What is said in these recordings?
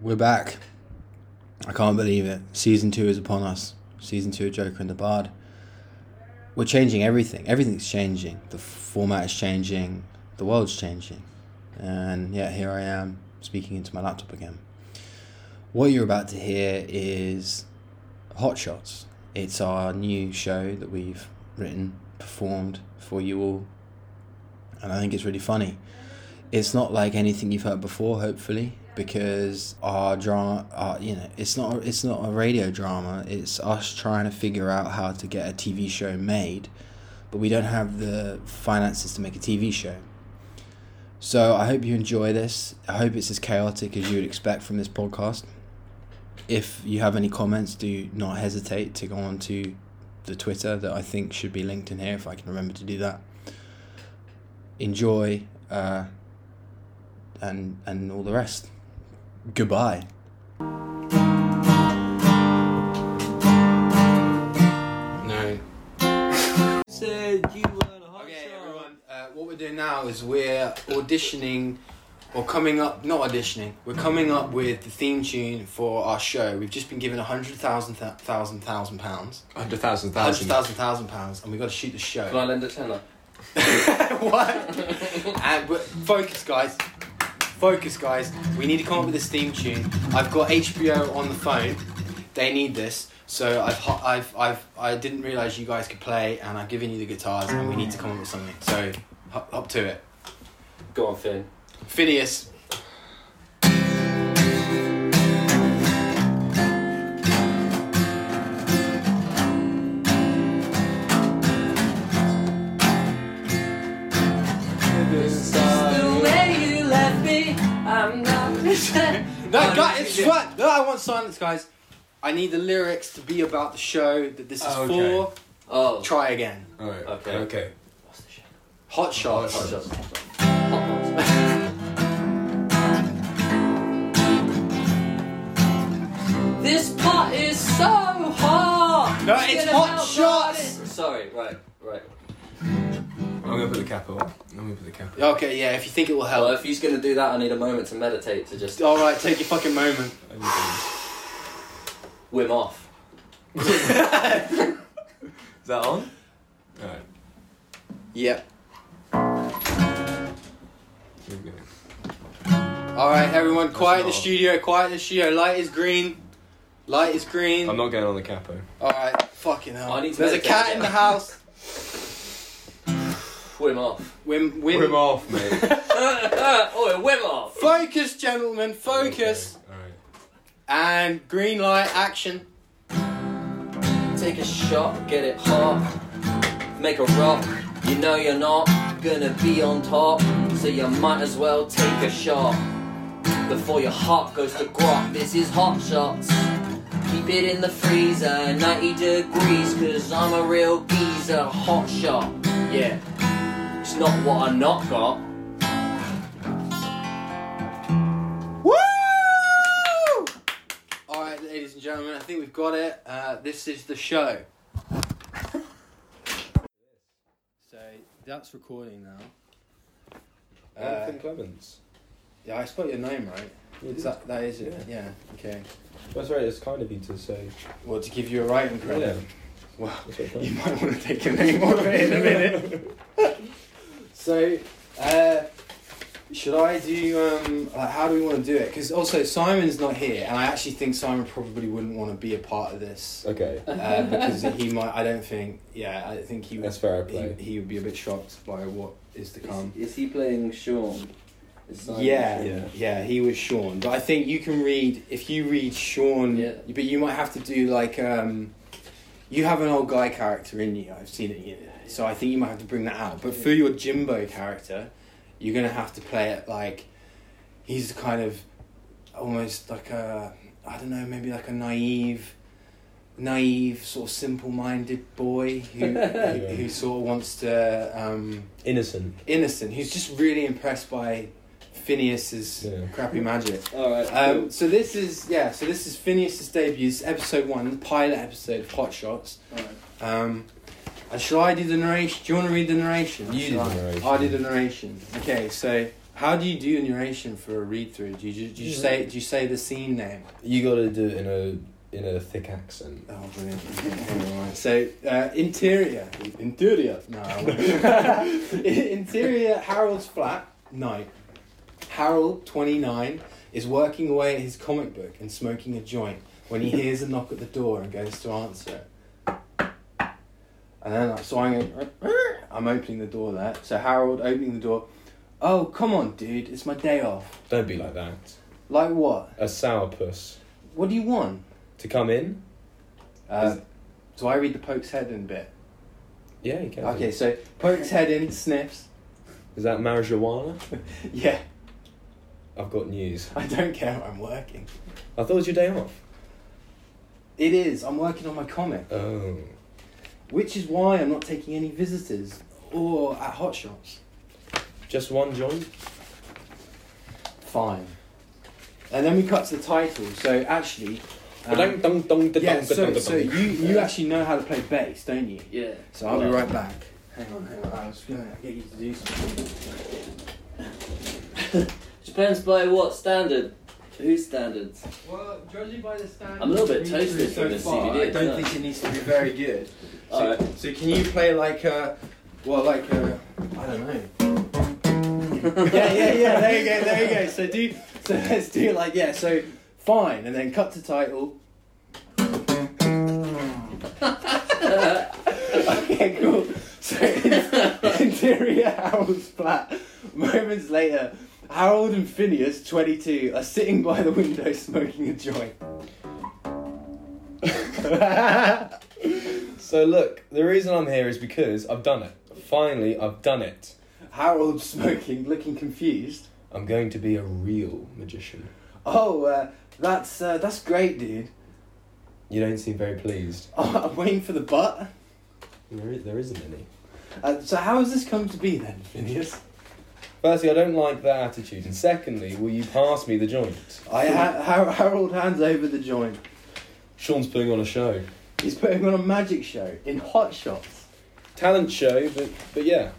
We're back. I can't believe it. Season two is upon us. Season two of Joker and the Bard. We're changing everything. Everything's changing. The format is changing. The world's changing. And yeah, here I am speaking into my laptop again. What you're about to hear is Hot Shots. It's our new show that we've written, performed for you all. And I think it's really funny. It's not like anything you've heard before, hopefully, because our drama, our, you know, it's not it's not a radio drama. It's us trying to figure out how to get a TV show made, but we don't have the finances to make a TV show. So I hope you enjoy this. I hope it's as chaotic as you would expect from this podcast. If you have any comments, do not hesitate to go on to the Twitter that I think should be linked in here if I can remember to do that. Enjoy uh, and and all the rest. Goodbye. No. Said you were the Okay, shot. everyone. Uh, what we're doing now is we're auditioning, or coming up, not auditioning. We're coming up with the theme tune for our show. We've just been given a hundred thousand thousand thousand pounds, Hundred thousand hundred thousand. thousand thousand pounds, and we've got to shoot the show. Can I lend a tenner? what? and but focus, guys. Focus, guys. We need to come up with this theme tune. I've got HBO on the phone. They need this. So I've, I've, I've, I didn't realize you guys could play, and I've given you the guitars, and we need to come up with something. So, hop, hop to it. Go on, Fin. Phineas. No, guys, it's what? No, I want silence, guys. I need the lyrics to be about the show that this is Oh, okay. for. Oh. Try again. Alright. Okay. Okay. What's the shit? Hot shots. Hot Hot shots. Hot shots. This pot is so hot. No, it's Get hot about shots. body. Sorry, right, right. I'm gonna put the cap on. I'm gonna put the cap on. Okay, yeah. If you think it will Well, help. if he's gonna do that, I need a moment to meditate to just All right, take your fucking moment. whim off. Is that on? Alright. Yep. Here we go. All right, everyone, quiet in the not- studio. Quiet in the studio. Light is green. Light is green. I'm not going on the capo. All right, fucking hell. I need to There's a meditate cat again. in the house. Whim off. Wim, Wim. Whim off, mate. oh, whim off. Focus, gentlemen. Focus. Alright. And green light, action. Take a shot, get it hot, make a rock. You know you're not gonna be on top, so you might as well take a shot before your heart goes to grot. This is hot shots. Keep it in the freezer, 90 degrees, cause I'm a real geezer. Hot shot, yeah. It's not what I not got. Woo! All right, ladies and gentlemen, I think we've got it. Uh, this is the show. So that's recording now. Uh, Fin Clements. yeah, I spelled your name right. Is that that is it? Yeah. Okay. That's right. It's kind of you to say. Well, to give you a writing credit. Yeah. Well, That's what I you might want to take a name off it in a minute. so, uh, should I do? Um, like, how do we want to do it? Because also Simon's not here, and I actually think Simon probably wouldn't want to be a part of this Okay. uh, because he might. I don't think. Yeah, I think he would. That's fair play. he would be a bit shocked by what is to come. Is, he playing Sean? Yeah, Yeah. yeah, he was Sean. But I think you can read if you read Sean. Yeah. But you might have to do like um, you have an old guy character in you. I've seen it. You so I think you might have to bring that out. But for your Jimbo character, you're gonna have to play it like he's kind of almost like a I don't know maybe like a naive. Naive, sort of simple-minded boy who, who, who sort of wants to um, Innocent. innocent, who's just really impressed by Phineas's Yeah. crappy magic. Alright. Um, so this is yeah, so this is Phineas's debut, it's episode one, the pilot episode of Hot Shots. Um, and shall I do the narration? Do you want to read the narration? You do the I? narration. I'll do the narration. Okay, so How do you do a narration for a read through? Do you do you Yeah. say do you say the scene name? You got to do it in a in a thick accent. Oh, brilliant. Alright, So, uh, interior. Interior. No. Interior, Harold's flat, night. Harold, 29, is working away at his comic book and smoking a joint when he hears a knock at the door and goes to answer it. And then, like, so I'm, I'm opening the door there. So, Harold opening the door. Oh, come on, dude. It's my day off. Don't be like that. Like what? A sourpuss What do you want? to come in. Uh, Is- do I read the poke's head in bit? Yeah, you can. do. Okay, so pokes head in, sniffs. Is that marijuana? Yeah, I've got news. I don't care. I'm working. I thought it was your day off. It is. I'm working on my comic, Oh. Which is why I'm not taking any visitors or at hot shots. Just one joint? Fine. And then we cut to the title. So actually, um, yeah. So, so you you actually know how to play bass, don't you? Yeah. So I'll be right back. Hang on, hang on. I was gonna get you to do something. Depends by what standard. Whose standards? Well, judging by the standard, I'm a little bit toasted from this CBD, I don't no. think it needs to be very good. So, so can you play like a, well, like a, I don't know. yeah, yeah, yeah. There you go, there you go. So do, so let's do like yeah. So fine, and then cut to title. okay, cool. So in- interior Harold's flat. Moments later, Harold and Phineas, 22, are sitting by the window smoking a joint. So look, the reason I'm here is because I've done it. Finally, I've done it. Harold smoking, looking confused. I'm going to be a real magician. Oh, uh, that's uh, that's great, dude. You don't seem very pleased. Oh, I'm waiting for the butt. There, there isn't any. Uh, so how has this come to be then, Phineas? Firstly, I don't like that attitude, and secondly, will you pass me the joint? I ha- Har- Harold hands over the joint. Sean's putting on a show, He's putting on a magic show in hot shots. talent show, but but yeah,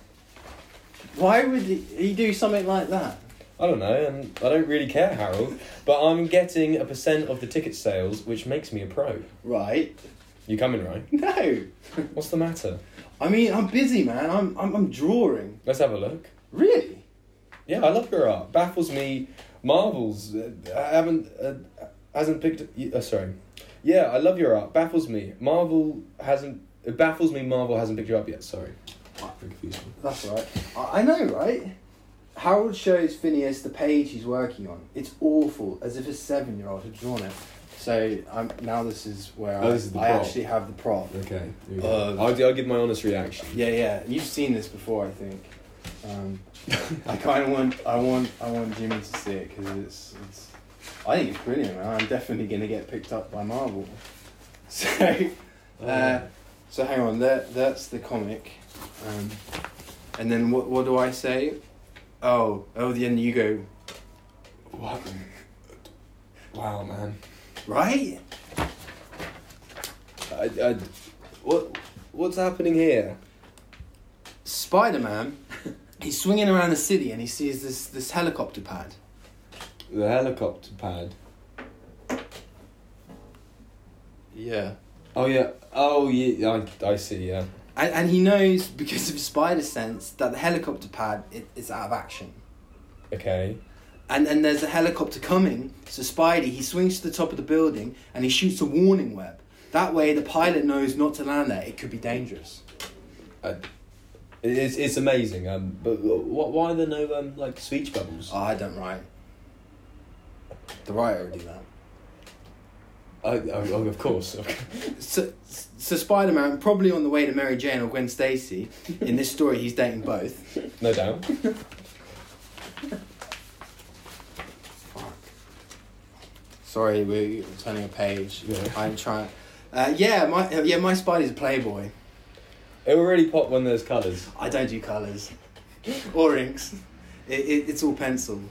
Why would he, he do something like that? I don't know, and I don't really care, Harold. But I'm getting a percent of the ticket sales, which makes me a pro. Right? You coming, right? No. What's the matter? I mean, I'm busy, man. I'm I'm, I'm drawing. Let's have a look. Really? Yeah, I love your art. Baffles me. Marvels uh, I haven't uh, hasn't picked. Uh, sorry. Yeah, I love your art. Baffles me. Marvel hasn't. It baffles me. Marvel hasn't picked you up yet. Sorry. That's right. I, I know, right? Harold shows Phineas the page he's working on. It's awful, as if a seven-year-old had drawn it. So I'm now. This is where Oh, I, this is the I actually have the prop. Okay. Here. I'll, I'll give my honest reaction. Yeah, yeah. You've seen this before, I think. Um, I kind of want, I want, I want Jimmy to see it because it's, it's. I think it's brilliant, man. I'm definitely gonna get picked up by Marvel. So, uh, so hang on. That that's the comic, um, and then what? What do I say? Oh, oh, the end. You go What? Wow, man. right. I, I, what? What's happening here? Spider Man. He's swinging around the city and he sees this this helicopter pad. The helicopter pad. Yeah. Oh yeah. Oh yeah. I, I see. Yeah. And, and he knows because of spider sense that the helicopter pad i- is out of action. Okay. And then there's a helicopter coming, so Spidey he swings to the top of the building and he shoots a warning web. That way the pilot knows not to land there. It could be dangerous. I, it's it's amazing. Um, but what? Why are there no um like speech bubbles? Oh, I don't write. The writer would do that. Oh, oh, of course. So, so Spider Man probably on the way to Mary Jane or Gwen Stacy. In this story, he's dating both. no doubt. Sorry, we're turning a page. Yeah. I'm trying. Uh, yeah, my yeah my Spidey's a playboy. It will really pop when there's colours. I don't do colours or inks. It, it, it's all pencil.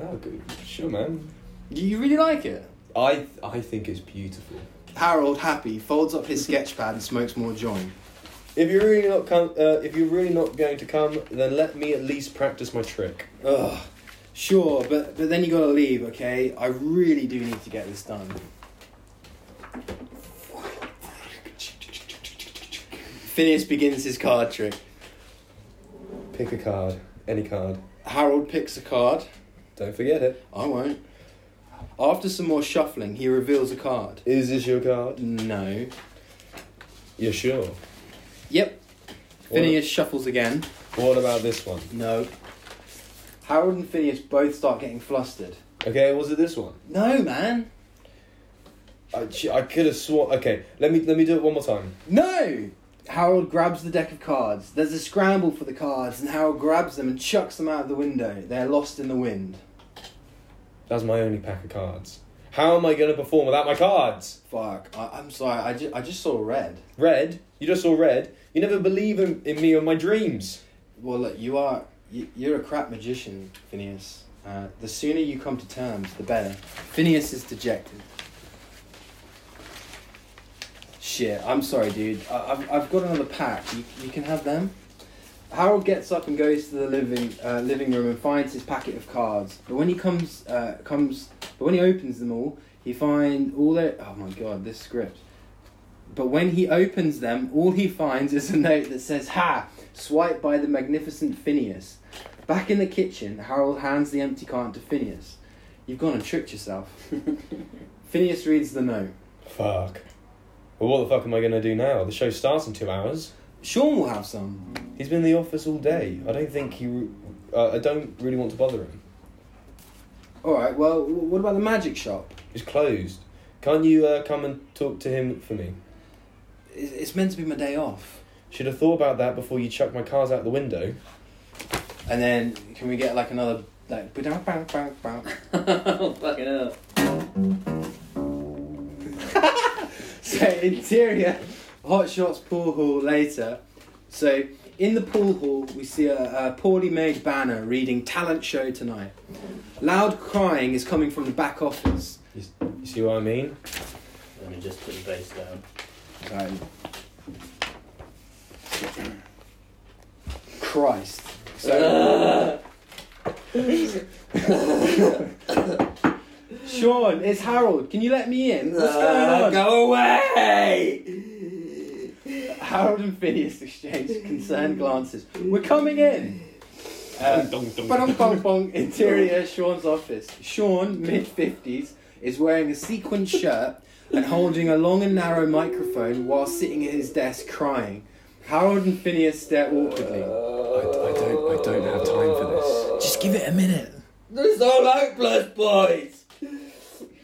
Oh, good. Sure, man. You, you really like it? I I think it's beautiful. Harold, happy, folds up his sketch pad and smokes more joint. If you're really not come, uh, if you're really not going to come, then let me at least practice my trick. Ugh. Sure, but but then you gotta leave, okay? I really do need to get this done. Phineas begins his card trick. Pick a card. Any card. Harold picks a card. Don't forget it. I won't. After some more shuffling, he reveals a card. Is this your card? No. You're sure? Yep. Phineas shuffles again. What about this one? No. Harold and Phineas both start getting flustered. Okay, was it this one? No, man. I, I could have sworn. Okay, let me let me do it one more time. No! Harold grabs the deck of cards. There's a scramble for the cards, and Harold grabs them and chucks them out of the window. They're lost in the wind. That's my only pack of cards. How am I going to perform without my cards? Fuck. I, I'm sorry. I, ju- I just saw red. Red? You just saw red? You never believe in, in me or my dreams. Well, look, you are. You, you're a crap magician, Phineas. Uh, the sooner you come to terms, the better. Phineas is dejected. Shit, I'm sorry, dude. I, I've, I've got another pack. You, you can have them. Harold gets up and goes to the living uh, living room and finds his packet of cards. But when he comes uh, comes, but when he opens them all, he finds all their. Oh my god, this script. But when he opens them, all he finds is a note that says, "Ha! Swiped by the magnificent Phineas." Back in the kitchen, Harold hands the empty card to Phineas. You've gone and tricked yourself. Phineas reads the note. Fuck. Well, what the fuck am I going to do now? The show starts in two hours. Sean will have some. He's been in the office all day. I don't think he. Uh, I don't really want to bother him. All right. Well, what about the magic shop? It's closed. Can't you uh, come and talk to him for me? It's it's meant to be my day off. Should have thought about that before you chuck my cars out the window. And then can we get like another like oh, fucking hell. So interior hot shots pool hall later. So in the pool hall we see a, a poorly made banner reading talent show tonight. Loud crying is coming from the back office. You, you see what I mean? Let me just put the bass down. Um, Christ. So Sean, it's Harold. Can you let me in? What's going on? Go away! Harold and Phineas exchange concerned glances. We're coming in. Uh, Dong, dong, Bong, bong, bong, interior Sean's office. Sean, mid 50s, is wearing a sequin shirt and holding a long and narrow microphone while sitting at his desk crying. Harold and Phineas stare awkwardly. I, I don't. I don't have time for this. Just give it a minute. This is all hopeless, boys!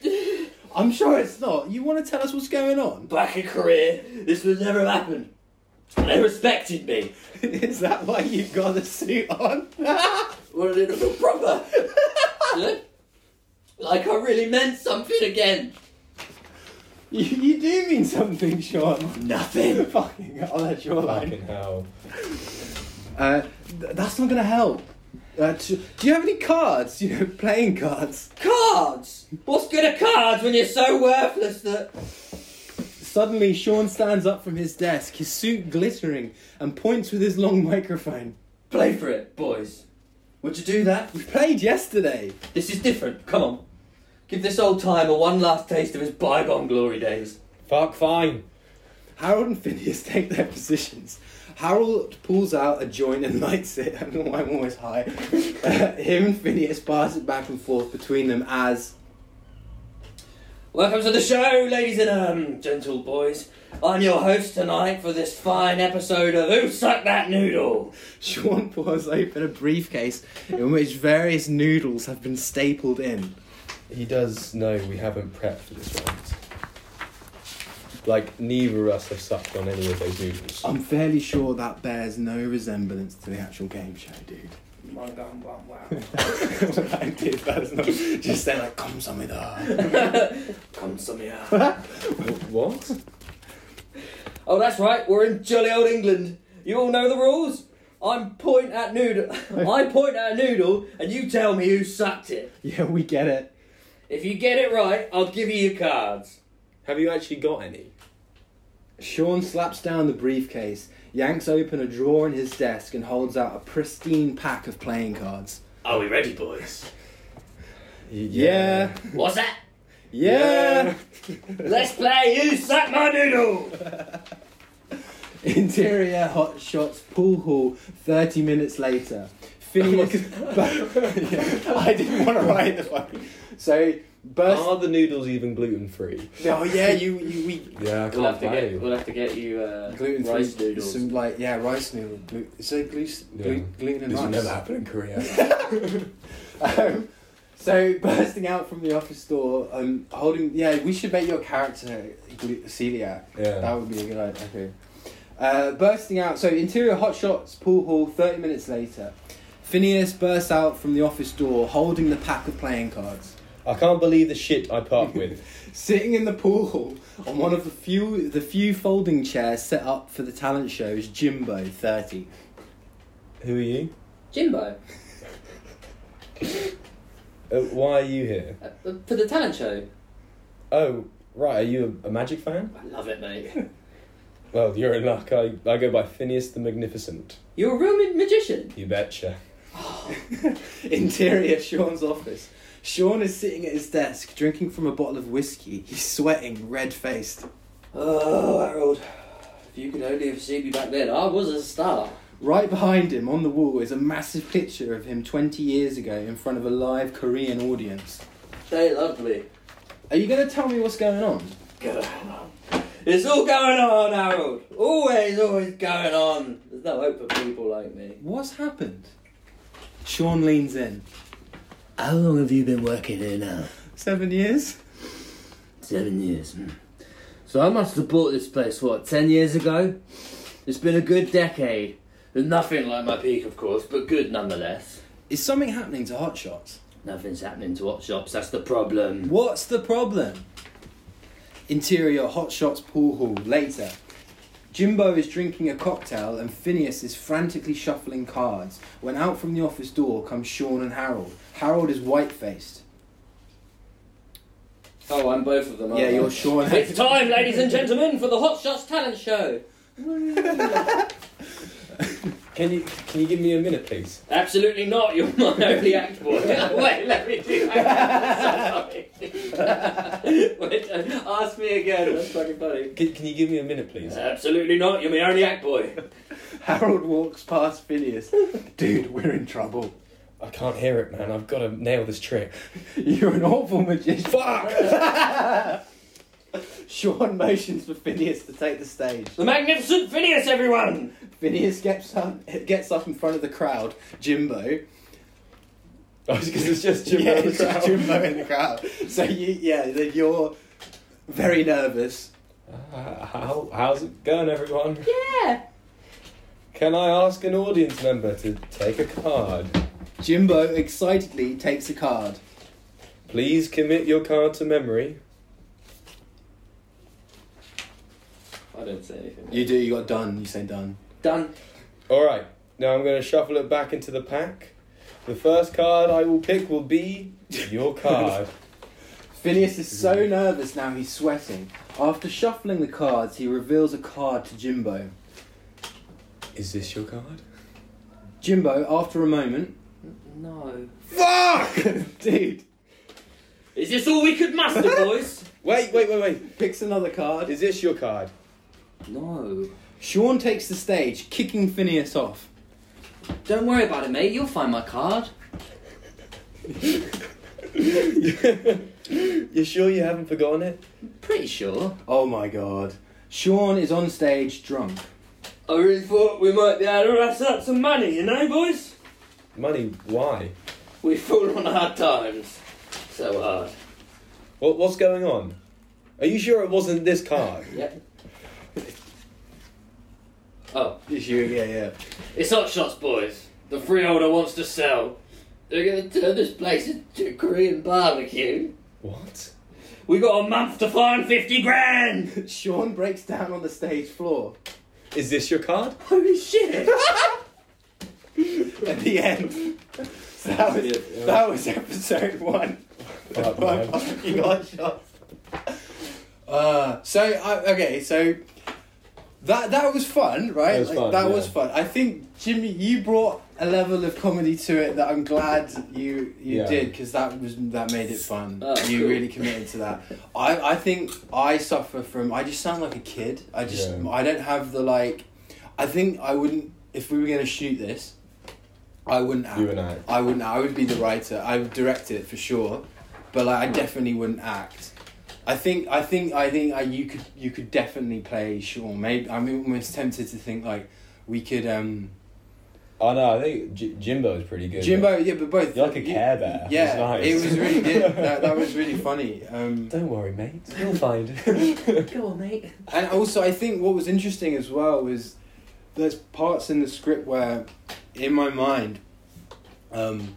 I'm sure it's not. You want to tell us what's going on? Back in Korea, this would never happen. They respected me. is that why you've got the suit on? Wanted it to feel proper. Yeah? like I really meant something again. you, you do mean something, Sean. Nothing. Fucking hell, that's your line. Fucking hell. Uh, th- that's not gonna help. Uh, t- do you have any cards? You know, playing cards. Cards? What's good at cards when you're so worthless that. Suddenly, Sean stands up from his desk, his suit glittering, and points with his long microphone. Play for it, boys. Would you do that? We played yesterday. This is different. Come on. Give this old timer one last taste of his bygone glory days. Fuck. Fine. Harold and Phineas take their positions. Harold pulls out a joint and lights it. I don't know why I'm always high. Uh, him and Phineas pass it back and forth between them as Welcome to the show, ladies and um, gentle boys. I'm your host tonight for this fine episode of Who Sucked That Noodle? Sean pulls open a briefcase in which various noodles have been stapled in. He does know we haven't prepped for this round. Like neither of us have sucked on any of those noodles. I'm fairly sure that bears no resemblance to the actual game show, dude. Wow, wow, wow. I did, that's not just saying like, come some with her. Come some here. What? Oh, that's right. We're in jolly old England. You all know the rules. I'm point at noodle. I point at a noodle, and you tell me who sucked it. Yeah, we get it. If you get it right, I'll give you your cards. Have you actually got any? Sean slaps down the briefcase, yanks open a drawer in his desk, and holds out a pristine pack of playing cards. Are we ready, boys? Yeah. What's that? Yeah. Let's play You Suck My Noodle! Interior hot shots pool hall. Thirty minutes later, Phineas. Oh yeah, I didn't want to write the fucking. So burst. Are the noodles even gluten free? Oh yeah, you you we Yeah, I We'll have to play. get, we'll have to get you uh, gluten rice free noodles. Some like yeah rice noodle. Glu- is it gluten? Yeah. gluten and This rice. would never happen in Korea. Um, so bursting out from the office door, um, holding yeah, we should make your character glu- celiac. Yeah. That would be a good idea. Okay. Uh, bursting out. So interior hot shots pool hall. Thirty minutes later, Phineas bursts out from the office door, holding the pack of playing cards. I can't believe the shit I put up with. Sitting in the pool hall on one of the few the few folding chairs set up for the talent show is Jimbo, thirty. Who are you? Jimbo, Uh, why are you here? uh, for the talent show. Oh, right. Are you a, a magic fan? I love it, mate. Well, you're in luck. I, I go by Phineas the Magnificent. You're a real ma- magician. You betcha. Interior Sean's office. Sean is sitting at his desk, drinking from a bottle of whiskey. He's sweating, red faced. Oh, Harold. If you could only have seen me back then, I was a star. Right behind him on the wall is a massive picture of him 20 years ago in front of a live Korean audience. They loved me. Are you going to tell me what's going on? Going on. It's all going on, Harold. Always, always going on. There's no hope for people like me. What's happened? Sean leans in. How long have you been working here now? Seven years? Seven years. hmm. So I must have bought this place, what, ten years ago? It's been a good decade. Nothing like my peak, of course, but good nonetheless. Is something happening to Hot Shots? Nothing's happening to hot shots, that's the problem. What's the problem? Interior Hot Shots pool hall. Later. Jimbo is drinking a cocktail and Phineas is frantically shuffling cards. When out from the office door comes Sean and Harold. Harold is white faced. Oh, I'm both of them. aren't Yeah, I? you're Sean. It's time, ladies and gentlemen, for the Hot Shots talent show. Can you can you give me a minute, please? Absolutely not. You're my only act boy. Wait, let me do that. Sorry. Wait, uh, ask me again. That's fucking funny. Can, can you give me a minute, please? Absolutely not. You're my only act boy. Harold walks past Phineas. Dude, we're in trouble. I can't hear it, man. I've got to nail this trick. You're an awful magician. Fuck! Sean motions for Phineas to take the stage. The magnificent Phineas, everyone. Phineas gets up, gets up in front of the crowd. Jimbo. Oh, because it's just Jimbo yeah, in the it's just crowd. Jimbo in the crowd. So you, yeah, you're very nervous. Uh, how, how's it going, everyone? Yeah. Can I ask an audience member to take a card? Jimbo excitedly takes a card. Please commit your card to memory. I don't say anything. You do. You got done. You say done. Done. All right. Now I'm going to shuffle it back into the pack. The first card I will pick will be your card. Phineas is so nervous now he's sweating. After shuffling the cards, he reveals a card to Jimbo. Is this your card? Jimbo, after a moment, No. Fuck! dude, Is this all we could muster, boys? Wait, wait, wait, wait. picks another card. Is this your card? No. Sean takes the stage, kicking Phineas off. Don't worry about it, mate. You'll find my card. you sure you haven't forgotten it? Pretty sure. Oh my god. Sean is on stage drunk. I really thought we might be able to rustle up some money, you know, boys? Money? Why? We've fallen on hard times. So hard. What, what's going on? Are you sure it wasn't this card? Yep. Oh, It's you, yeah, yeah. it's Hot Shots, boys. The freeholder wants to sell. They're going to turn this place into a Korean barbecue. What? We got a month to find 50 grand! Sean breaks down on the stage floor. Is this your card? Holy shit! At the end. So that was, Yeah. that was episode one. Fuck, man. fucking hot shots. Uh, so, I okay, so That that was fun, right? That was Like, fun, that yeah. was fun. I think Jimmy, you brought a level of comedy to it that I'm glad you you Yeah. did because that was that made it fun. Oh, you cool. really committed to that. I I think I suffer from. I just sound like a kid. I just Yeah. I don't have the like. I think I wouldn't if we were gonna shoot this. I wouldn't act. You and I. I wouldn't. I would be the writer. I would direct it for sure, but like I definitely wouldn't act. I think. I think. I think. I, you could. You could definitely play Sean. Maybe. I'm almost tempted to think like we could. um Oh no, I think J- Jimbo is pretty good. Jimbo. Yeah, but both. You're like a you- Care Bear. Yeah, It's nice. it was really good. that, that was really funny. Um, Don't worry, mate. You'll find. Go on, mate. And also, I think what was interesting as well was there's parts in the script where, in my mind, um,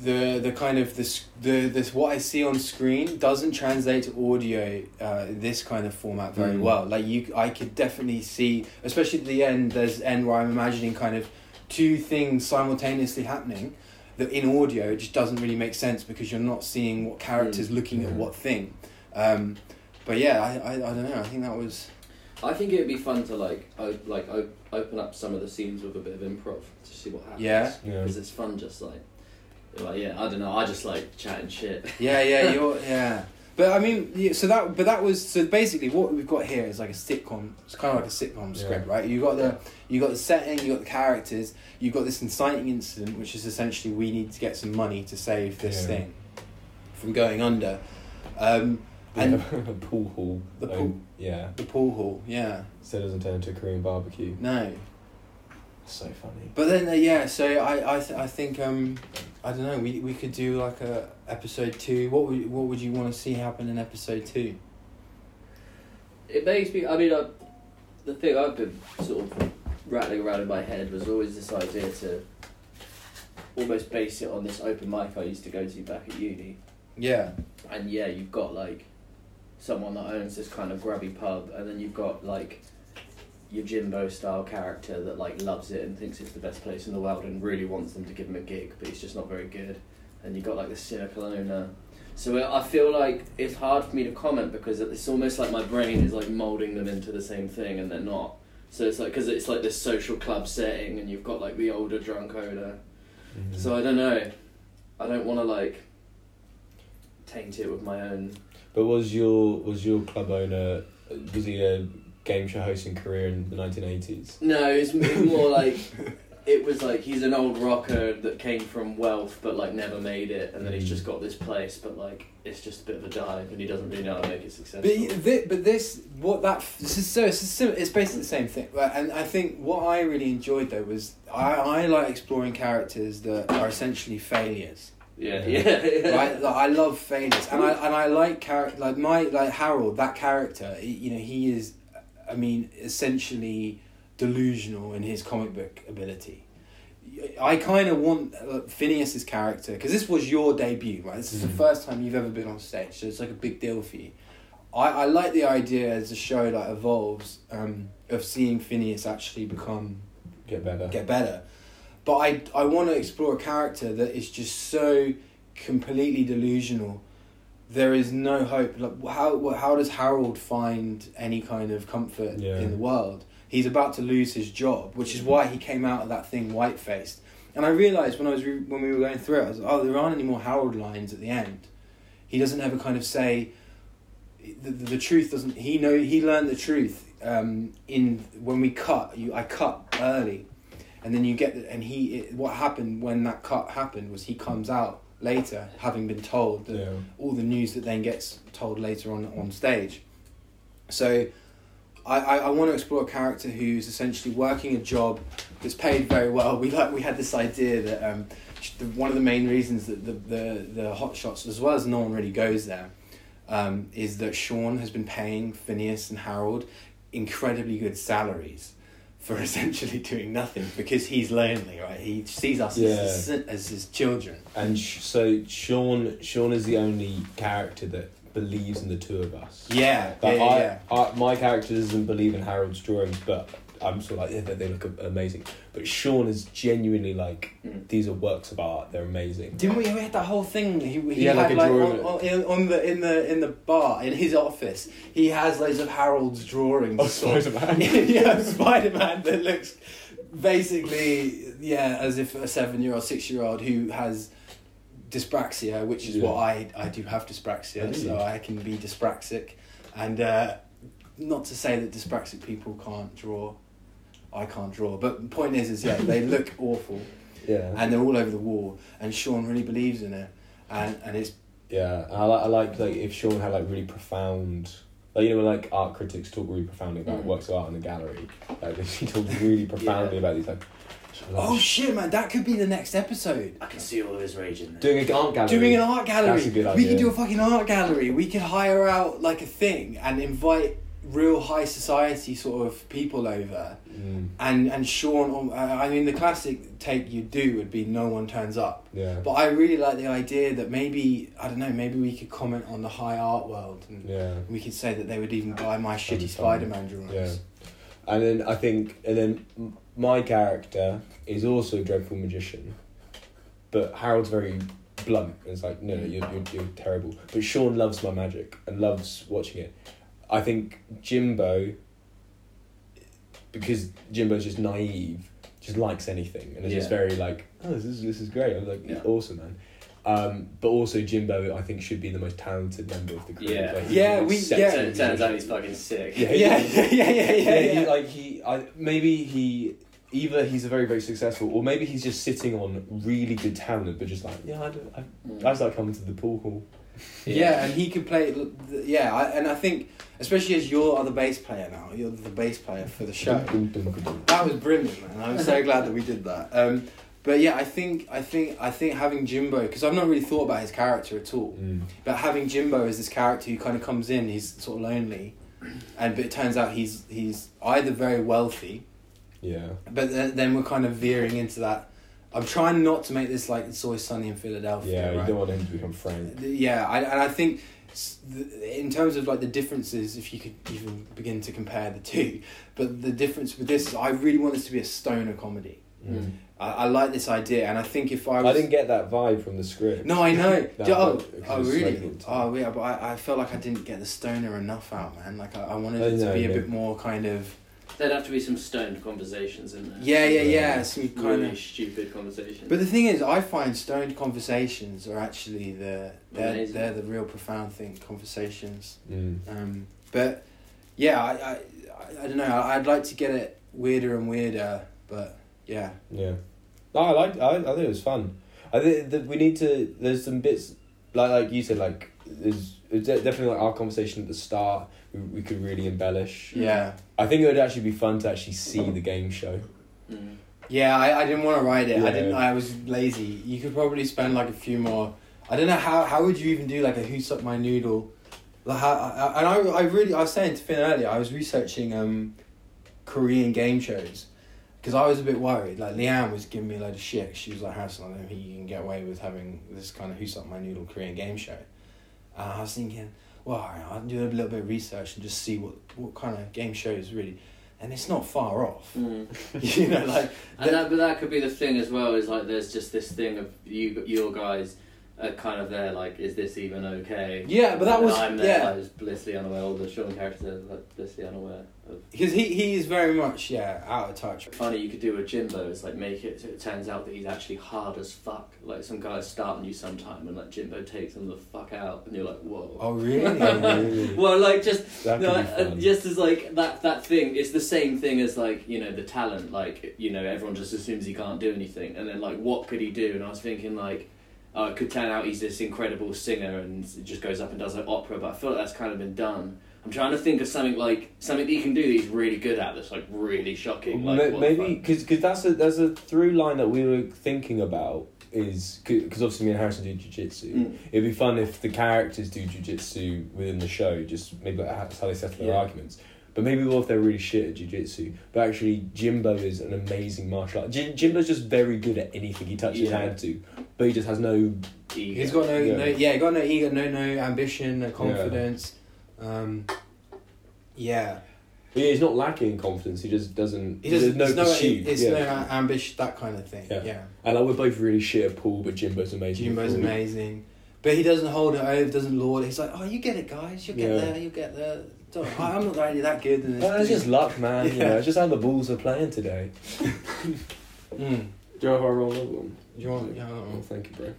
the the kind of this the this what I see on screen doesn't translate to audio uh, this kind of format very Mm. well. Like you, I could definitely see, especially at the end. There's end where I'm imagining kind of two things simultaneously happening. That in audio it just doesn't really make sense because you're not seeing what characters looking at what thing. Um, but yeah, I, I, I don't know. I think that was I think it would be fun to like o- like o- open up some of the scenes with a bit of improv to see what happens. Yeah. Yeah. Because it's fun, just like, like yeah, I don't know. I just like chatting shit. yeah, yeah, you're yeah. But I mean, yeah, so that but that was so basically what we've got here is like a sitcom. It's kind of like a sitcom script, right? You got the you got the setting, you got the characters, you got this inciting incident, which is essentially we need to get some money to save this Yeah. thing from going under. Um, And and a pool hall. The um, pool- Yeah. the pool hall, yeah, So it doesn't turn into a Korean barbecue. no. So funny. But then uh, yeah, so I I, th- I think um I don't know we we could do like a episode two. What would what would you want to see happen in episode two? It makes me. I mean, I, the thing I've been sort of rattling around in my head was always this idea to almost base it on this open mic I used to go to back at uni. Yeah. And yeah, you've got like someone that owns this kind of grubby pub, and then you've got like your Jimbo style character that like loves it and thinks it's the best place in the world and really wants them to give him a gig, but he's just not very good. And you've got like the cynical owner. So I feel like it's hard for me to comment because it's almost like my brain is like molding them into the same thing, and they're not. So it's like because it's like this social club setting, and you've got like the older drunk owner. Mhm. So I don't know. I don't want to like taint it with my own. But was your was your club owner was he a game show hosting career in the nineteen eighties? No, it's more like it was like he's an old rocker that came from wealth but like never made it, and then he's Mm. just got this place, but like it's just a bit of a dive, and he doesn't really know how to make it successful. But, thi- but this what that this is so it's, a sim- it's basically the same thing and I think what I really enjoyed though was I, I like exploring characters that are essentially failures yeah, yeah, yeah. right like, I love failures and I and I like character like my like Harold that character you know he is I mean essentially delusional in his comic book ability I kind of want uh, Phineas's character because this was your debut, right? This is the Mhm. first time you've ever been on stage, so it's like a big deal for you. I, I like the idea as the show like evolves um, of seeing Phineas actually become Get better. get better, but I I want to explore a character that is just so completely delusional. There is no hope. Like how how does Harold find any kind of comfort Yeah. in the world? He's about to lose his job, which is why he came out of that thing white faced. And I realized when I was re- when we were going through it, I was like, oh, there aren't any more Harold lines at the end. He doesn't ever kind of say the, the, the truth doesn't. He know he learned the truth um, in when we cut. You I cut early, and then you get the, and he it, what happened when that cut happened was he comes out later having been told that Yeah. all the news that then gets told later on on stage. So, I, I, I want to explore a character who's essentially working a job that's paid very well. We like we had this idea that um, the, one of the main reasons that the, the the hot shots, as well as no one really goes there, um, is that Sean has been paying Phineas and Harold incredibly good salaries for essentially doing nothing because he's lonely, right? He sees us as, his, as his children. And sh- so Sean Sean is the only character that believes in the two of us. Yeah, But yeah, I, yeah. I, my character doesn't believe in Harold's drawings, but I'm sort of like yeah they look amazing, but Sean is genuinely like Mm. these are works of art. They're amazing. Didn't we? We had that whole thing. He, he Yeah, had like like, a on, drawing. on, in, on the in the in the bar in his office. He has loads of Harold's drawings. Oh, Spider-Man. yeah, Spider Man that looks basically yeah as if a seven year old, six year old who has dyspraxia, which is Yeah. what I I do have dyspraxia, so? I can be dyspraxic, and uh, not to say that dyspraxic people can't draw. I can't draw, but the point is, is yeah, they look awful Yeah. and they're all over the wall. And Sean really believes in it, and and it's Yeah, I like I like like if Sean had like really profound, like you know when like art critics talk really profoundly about Mm. works of art in the gallery, like he talks really profoundly about these like, like oh shit, man, that could be the next episode. I can see all of his rage in there. doing a art gallery. Doing an art gallery. That's a good idea. We could do a fucking art gallery. We could hire out like a thing and invite real high society sort of people over. Mm, And and Sean, um, I mean, the classic take you do would be no one turns up. yeah. But I really like the idea that maybe I don't know, maybe we could comment on the high art world and yeah. we could say that they would even buy my shitty. Spider Man drawings. Yeah. And then I think, and then my character is also a dreadful magician, but Harold's very blunt. It's like, no, no, you're, you're, you're terrible. But Sean loves my magic and loves watching it. I think Jimbo, because Jimbo's just naive, just likes anything and is just very like, oh, this is this is great. I'm like, Yeah. awesome, man. Um, but also Jimbo, I think, should be the most talented member of the group. Yeah. Like, Yeah, we- yeah. Turns turns out he's fucking sick. Yeah. Yeah, yeah, yeah, yeah, yeah. yeah, yeah. He, like he, I maybe he either he's a very very successful, or maybe he's just sitting on really good talent, but just like yeah, I don't, I, Mm. I just like coming to the pool hall. Yeah, and he could play. Yeah, I, and I think, especially as you're the bass player now, you're the bass player for the show. That was brilliant, man. I'm so glad that we did that. Um, but yeah, I think, I think, I think having Jimbo, because I've not really thought about his character at all. Mm. But having Jimbo as this character who kind of comes in, he's sort of lonely, and but it turns out he's he's either very wealthy, Yeah, but then, then we're kind of veering into that. I'm trying not to make this like it's always sunny in Philadelphia. yeah. You right? don't want him to become Frank. Yeah, I, and I think in terms of like the differences, if you could even begin to compare the two, but the difference with this is I really want this to be a stoner comedy. Mm. I, I like this idea, and I think if I was I didn't get that vibe from the script. no, I know. Oh, oh, really? Oh, yeah. But I, I felt like I didn't get the stoner enough out, man. Like I, I wanted it to be a bit more kind of There'd have to be some stoned conversations in there. yeah, yeah, Yeah. yeah. Some kind Really of. stupid conversations. But the thing is, I find stoned conversations are actually the they're, Amazing. they're the real profound thing. Conversations. Mm. Um, but yeah, I, I, I, I don't know. I, I'd like to get it weirder and weirder, but yeah, Yeah. No, I like. I, I think it was fun. I think that we need to. There's some bits like like you said. Like there's it's definitely like our conversation at the start. We, could really embellish. yeah, I think it would actually be fun to actually see the game show. Mm. yeah. I, I didn't want to write it. I didn't. I was lazy. You could probably spend like a few more. I don't know how. How would you even do like a who sucked my noodle? Like how, I, and I, I really, I was saying to Fin earlier, I was researching um, Korean game shows because I was a bit worried. Like Leanne was giving me a load of shit. She was like, "Harrison, I don't think you can get away with having this kind of who sucked my noodle Korean game show." And I was thinking, well, I'll do a little bit of research and just see what what kind of game shows really, and it's not far off. Mm. you know, like And that, but that could be the thing as well. Is like there's just this thing of you, your guys, are kind of there. Like, is this even okay? Yeah, but that And was- I'm there, yeah. like, just blissfully unaware. Or the Sean character, like blissfully unaware. Because he he is very much yeah out of touch. Funny you could do with Jimbo is like make it so it turns out that he's actually hard as fuck. Like some guys start on you sometime and like Jimbo takes them the fuck out and you're like, whoa. Oh really? Really? Well, like just no, uh, just as like that that thing. It's the same thing as like you know the talent. Like you know everyone just assumes he can't do anything, and then like what could he do? And I was thinking like. Uh, it could turn out he's this incredible singer and just goes up and does like opera, but I feel like that's kind of been done. I'm trying to think of something like something that he can do that he's really good at that's like really shocking. Like, Ma- maybe because because that's a there's a through line that we were thinking about is because obviously me and Harrison do jujitsu. Mm. It'd be fun if the characters do jujitsu within the show, just maybe like that's how they settle their Yeah. arguments. But maybe what if they're really shit at jujitsu? But actually, Jimbo is an amazing martial art. Jim, Jimbo's just very good at anything he touches his Yeah. hand to, but he just has no. Ego. He's got no, Yeah. no yeah, he got no ego, no no ambition, no confidence. Um, yeah, yeah, he's not lacking confidence. He just doesn't. He doesn't. there's no no, pursuit. it's yeah. no ambition, that kind of thing. Yeah. Yeah. And like we're both really shit at pool, but Jimbo's amazing. Jimbo's amazing, but he doesn't hold it over, doesn't lord. it. He's like, oh, you get it, guys. You'll get Yeah. there. You'll get there. Don't, I- I'm not really that good. And Well, it's just luck, man. You Yeah. know, it's just how the Bulls are playing today. Mm. Do you know if I roll another one? Do you want? Yeah. Oh, thank you, bro.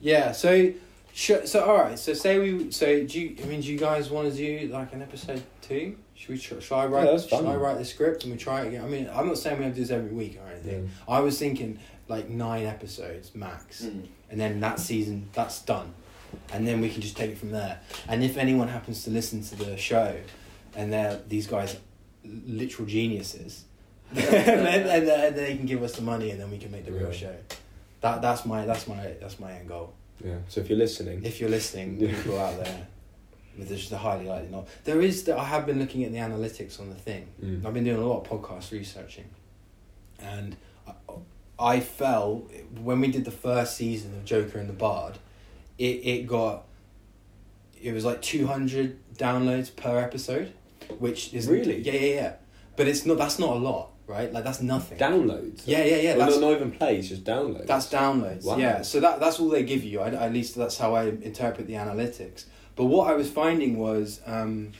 Yeah. So, sh- so all right. So say we. So do you? I mean, do you guys want to do like an episode two? Should we? Tr- shall I write? Yeah, that's shall fun. I write the script and we try it again? I mean, I'm not saying we have to do this every week or anything. Yeah. I was thinking like nine episodes max, Mm. and then that season that's done, and then we can just take it from there. And if anyone happens to listen to the show, and they're these guys, literal geniuses, then, then, then they can give us the money, and then we can make the real Yeah. show. That that's my that's my that's my end goal. Yeah. So if you're listening, If you're listening, Yeah. people out there, with just the highly likely not. There is. that I have been looking at the analytics on the thing. Mm. I've been doing a lot of podcast researching, and I, I fell when we did the first season of Joker and the Bard. It it got. It was like two hundred downloads per episode, which is Really? yeah yeah yeah, but it's not that's not a lot right like that's nothing. downloads. yeah yeah yeah Well, that's not, even plays, just downloads. that's downloads. Wow. Yeah, so that that's all they give you. I, at least that's how I interpret the analytics. But what I was finding was um,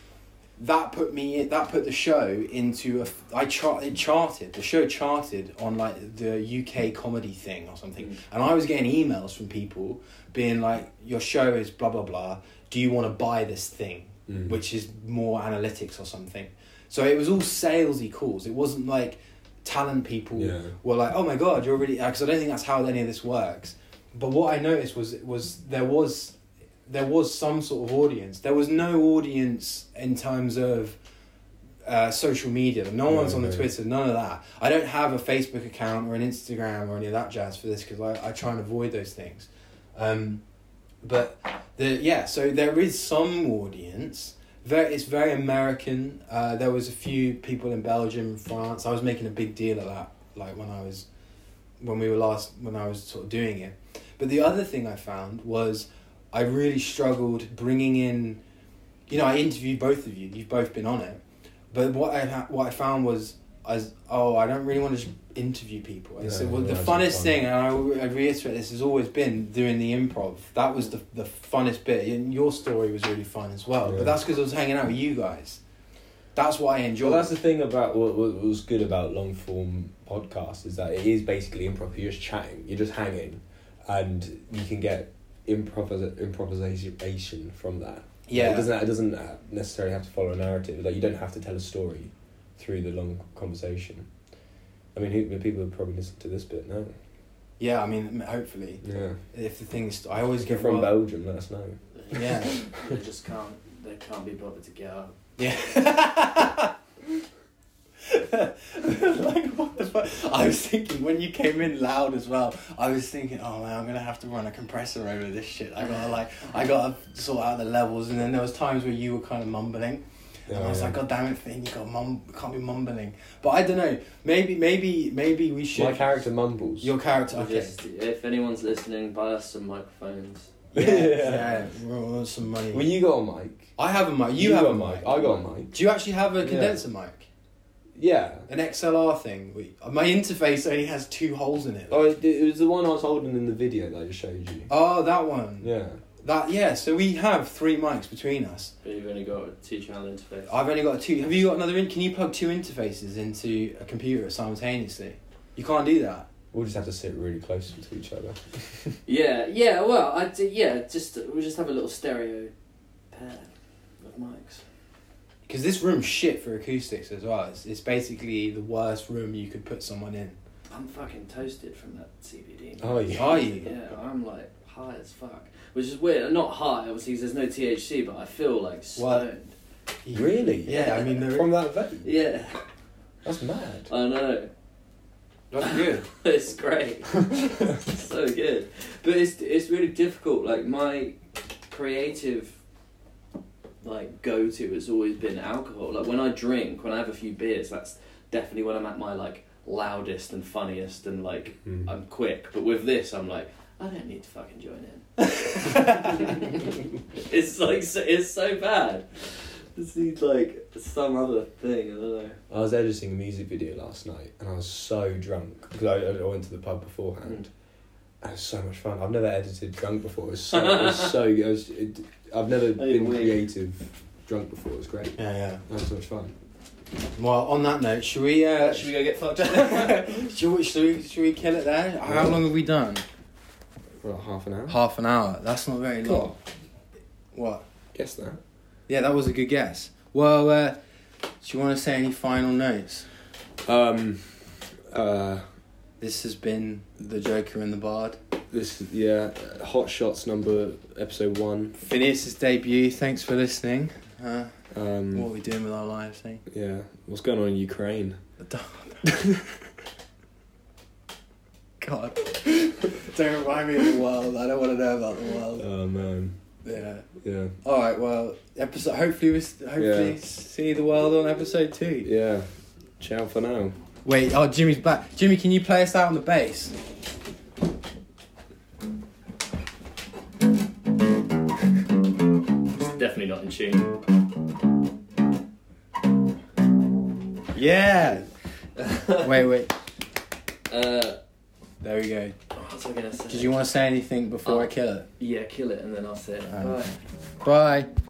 that put me that put the show into a I chart it charted the show charted on like the UK comedy thing or something, Mm. and I was getting emails from people being like, "Your show is blah blah blah. Do you want to buy this thing?" Mm. Which is more analytics or something. So it was all salesy calls. It wasn't like talent people Yeah. were like, "Oh my god, you're really," because I don't think that's how any of this works. But what I noticed was was there was there was some sort of audience. There was no audience in terms of uh, social media. No one's on the. Twitter. None of that. I don't have a Facebook account or an Instagram or any of that jazz for this because I, I try and avoid those things. Um, but the yeah, so there is some audience. Very, it's very American. Uh, there was a few people in Belgium, France. I was making a big deal of that, like when I was, when we were last, when I was sort of doing it. But the other thing I found was, I really struggled bringing in, you know, I interviewed both of you. You've both been on it, but what I ha- what I found was, I was, oh, I don't really want to just interview people. Well, the funnest fun. thing, and I, I reiterate this has always been doing the improv. That was the the funnest bit. And your story was really fun as well. But that's because I was hanging out with you guys. That's what I enjoy. Well, that's the thing about what, what was good about long form podcasts is that it is basically improv. You're just chatting, you're just hanging, and you can get improvis- improvisation from that. yeah. it doesn't it doesn't uh, necessarily have to follow a narrative. Like you don't have to tell a story through the long conversation. I mean, who, people would probably listen to this bit now. Yeah, I mean, hopefully, Yeah, if the things is, I always if get from ro- Belgium, let us know. Yeah. they just can't. They can't be bothered to get up. Yeah. like what the fuck? I was thinking when you came in loud as well. I was thinking, oh man, I'm gonna have to run a compressor over this shit. I gotta like, I gotta sort out the levels. And then there was times where you were kind of mumbling, and I was Yeah. like, God damn it, Fin, you got mum, can't be mumbling. But I don't know. Maybe, maybe, maybe we should. My character mumbles. Your character, okay. Just, if anyone's listening, buy us some microphones. Yeah, Yeah. yeah. we want some money. well, you got a mic. I have a mic. You, have a mic. I got a mic. Do you actually have a Yeah. condenser mic? Yeah. An XLR thing. We, my interface only has two holes in it. Oh, it, it was the one I was holding in the video that I just showed you. Oh, that one. Yeah. That yeah. So we have three mics between us. But you've only got a two-channel interface. I've only got two. Have you got another? In, can you plug two interfaces into a computer simultaneously? You can't do that. We'll just have to sit really close to each other. Yeah, yeah. Well, I d- yeah. Just we just have a little stereo pair of mics. Because this room's shit for acoustics as well. It's, it's basically the worst room you could put someone in. I'm fucking toasted from that CBD. Oh, yeah. Are you? Yeah, I'm like high as fuck. Which is weird. Not high, obviously, 'cause there's no THC, but I feel like What? stoned. Really? Yeah. I mean, From that vape? Yeah, That's mad. I know. that's good. it's great. so good. But it's it's really difficult. Like my creative like go to has always been alcohol. Like when I drink, when I have a few beers, that's definitely when I'm at my like loudest and funniest and like Mm. I'm quick. But with this I'm like, I don't need to fucking join in. it's like so, it's so bad. This is like some other thing. I don't know. I was editing a music video last night and I was so drunk because I, I went to the pub beforehand. And it was so much fun. I've never edited drunk before. It was so, it was so it was, it, I've never been weird. creative drunk before. It was great. Yeah, yeah. I had so much fun. Well, on that note, should we? Uh, Should we go get fucked? should we? Should we? Should we kill it there? How long have we done? For like half an hour. Half an hour. That's not very long. What? Guess that. Yeah, that was a good guess. Well, uh, do you want to say any final notes? Um, uh, This has been the Joker and the Bard. this yeah, Hot Shots number episode one. Phineas's debut. Thanks for listening. Uh, what are Um, we doing with our lives, eh? yeah, what's going on in Ukraine? God. Don't remind me of the world. I don't want to know about the world. Oh man, Yeah. yeah, All right. Well, episode. Hopefully, we hopefully Yeah. see the world on episode two. yeah. Ciao for now. Wait. Oh, Jimmy's back. Jimmy, can you play us out on the bass? It's definitely not in tune. Yeah. wait. Wait. Uh, There we go. What was I gonna say? Did you want to say anything before I kill it? Yeah, kill it and then I'll say it. Bye. Bye.